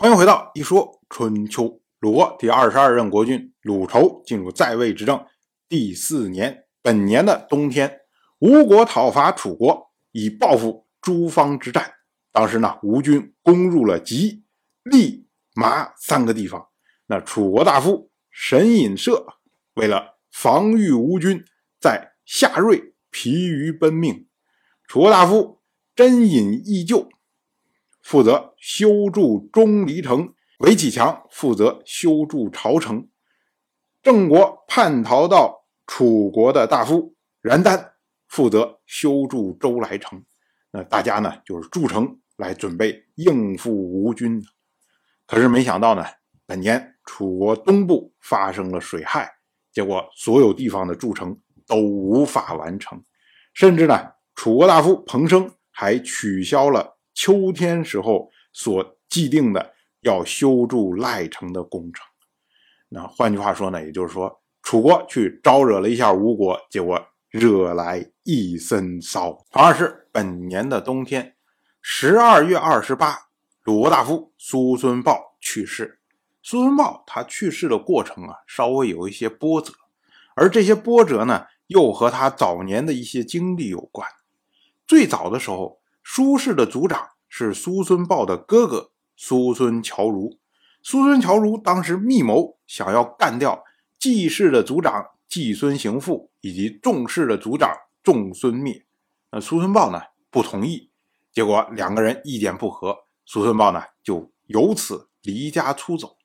欢迎回到一说春秋。鲁国第二十二任国君鲁仇进入在位执政第四年，本年的冬天，吴国讨伐楚国，以报复诸方之战。当时呢，吴军攻入了吉、利、麻三个地方。那楚国大夫沈尹社为了防御吴军，在夏瑞疲于奔命。楚国大夫真尹义旧负责修筑钟离城。韦启强负责修筑朝城，郑国叛逃到楚国的大夫然丹负责修筑周来城。那大家呢，就是筑城来准备应付吴军。可是没想到呢，本年楚国东部发生了水害，结果所有地方的筑城都无法完成，甚至呢，楚国大夫彭生还取消了秋天时候所既定的。要修筑赖城的工程，那换句话说呢，也就是说，楚国去招惹了一下吴国，结果惹来一身骚。同样是本年的冬天，十二月二十八，鲁国大夫苏孙豹去世。苏孙豹他去世的过程啊，稍微有一些波折，而这些波折呢，又和他早年的一些经历有关。最早的时候，苏氏的族长是苏孙豹的哥哥。苏孙侨如，苏孙侨如当时密谋想要干掉季氏的族长季孙行父以及仲氏的族长仲孙灭。那苏孙豹呢不同意，结果两个人意见不合，苏孙豹呢就由此离家出走。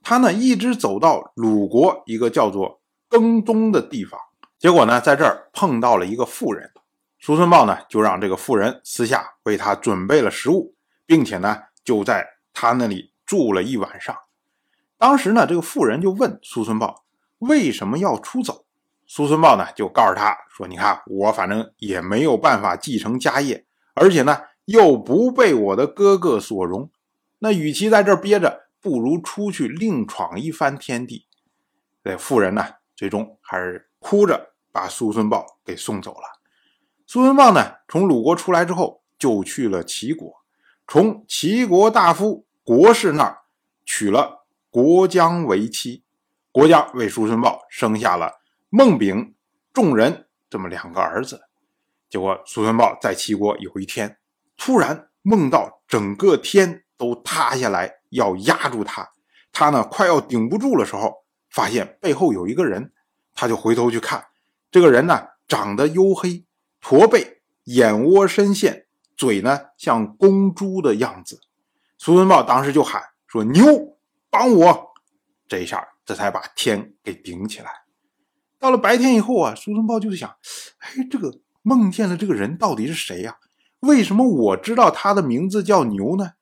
他呢一直走到鲁国一个叫做耕中的地方，结果呢在这儿碰到了一个妇人，苏孙豹呢就让这个妇人私下为他准备了食物，并且呢就在。他那里住了一晚上，当时呢，这个妇人就问苏孙豹为什么要出走。苏孙豹呢就告诉他说：“你看，我反正也没有办法继承家业，而且呢又不被我的哥哥所容，那与其在这儿憋着，不如出去另闯一番天地。”这妇人呢最终还是哭着把苏孙豹给送走了。苏文豹呢从鲁国出来之后，就去了齐国。从齐国大夫国士那儿娶了国姜为妻，国姜为苏孙豹生下了孟丙、仲人这么两个儿子。结果苏孙豹在齐国有一天，突然梦到整个天都塌下来要压住他，他呢快要顶不住的时候，发现背后有一个人，他就回头去看，这个人呢长得黝黑、驼背、眼窝深陷。嘴呢像公猪的样子，苏文豹当时就喊说：“牛，帮我！”这一下，这才把天给顶起来。到了白天以后啊，苏文豹就是想：“哎，这个梦见的这个人到底是谁呀？为什么我知道他的名字叫牛呢？”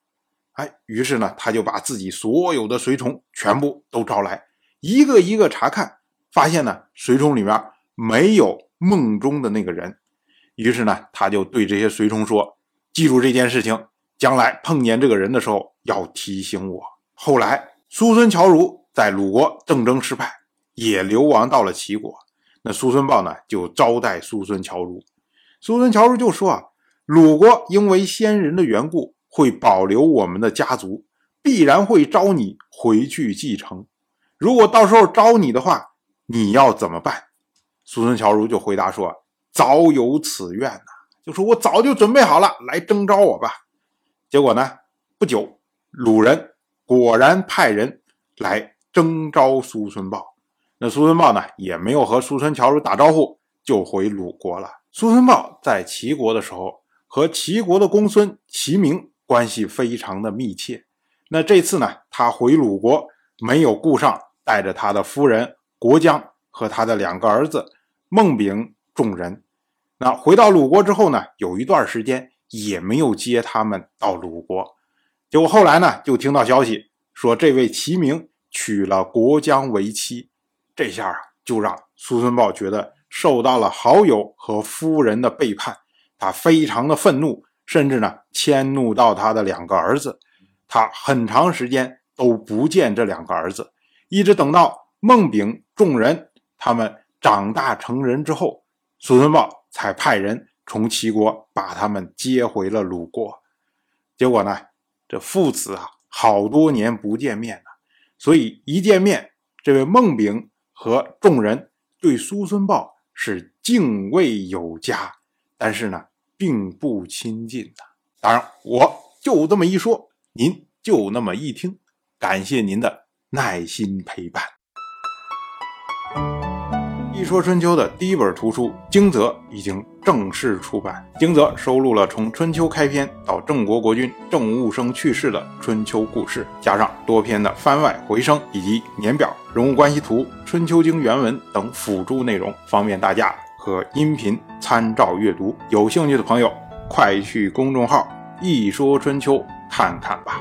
哎，于是呢，他就把自己所有的随从全部都招来，一个一个查看，发现呢，随从里面没有梦中的那个人。于是呢，他就对这些随从说。记住这件事情，将来碰见这个人的时候要提醒我。后来，苏孙侨如在鲁国政争失败，也流亡到了齐国。那苏孙豹呢，就招待苏孙侨如。苏孙侨如就说啊，鲁国因为先人的缘故，会保留我们的家族，必然会招你回去继承。如果到时候招你的话，你要怎么办？苏孙侨如就回答说：“早有此愿呐。”就说：“我早就准备好了，来征召我吧。”结果呢，不久，鲁人果然派人来征召苏孙豹。那苏孙豹呢，也没有和苏孙侨如打招呼，就回鲁国了。苏孙豹在齐国的时候，和齐国的公孙齐明关系非常的密切。那这次呢，他回鲁国，没有顾上带着他的夫人国姜和他的两个儿子孟丙、众人。那回到鲁国之后呢，有一段时间也没有接他们到鲁国，结果后来呢，就听到消息说这位齐明娶了国姜为妻，这下啊，就让苏孙豹觉得受到了好友和夫人的背叛，他非常的愤怒，甚至呢迁怒到他的两个儿子，他很长时间都不见这两个儿子，一直等到孟丙众人他们长大成人之后，苏孙豹。才派人从齐国把他们接回了鲁国。结果呢，这父子啊好多年不见面了，所以一见面，这位孟丙和众人对苏孙豹是敬畏有加，但是呢，并不亲近的。当然，我就这么一说，您就那么一听，感谢您的耐心陪伴。一说春秋的第一本图书《惊泽》已经正式出版，《惊泽》收录了从春秋开篇到郑国国君郑务生去世的春秋故事，加上多篇的番外回声以及年表、人物关系图、春秋经原文等辅助内容，方便大家和音频参照阅读。有兴趣的朋友，快去公众号“一说春秋”看看吧。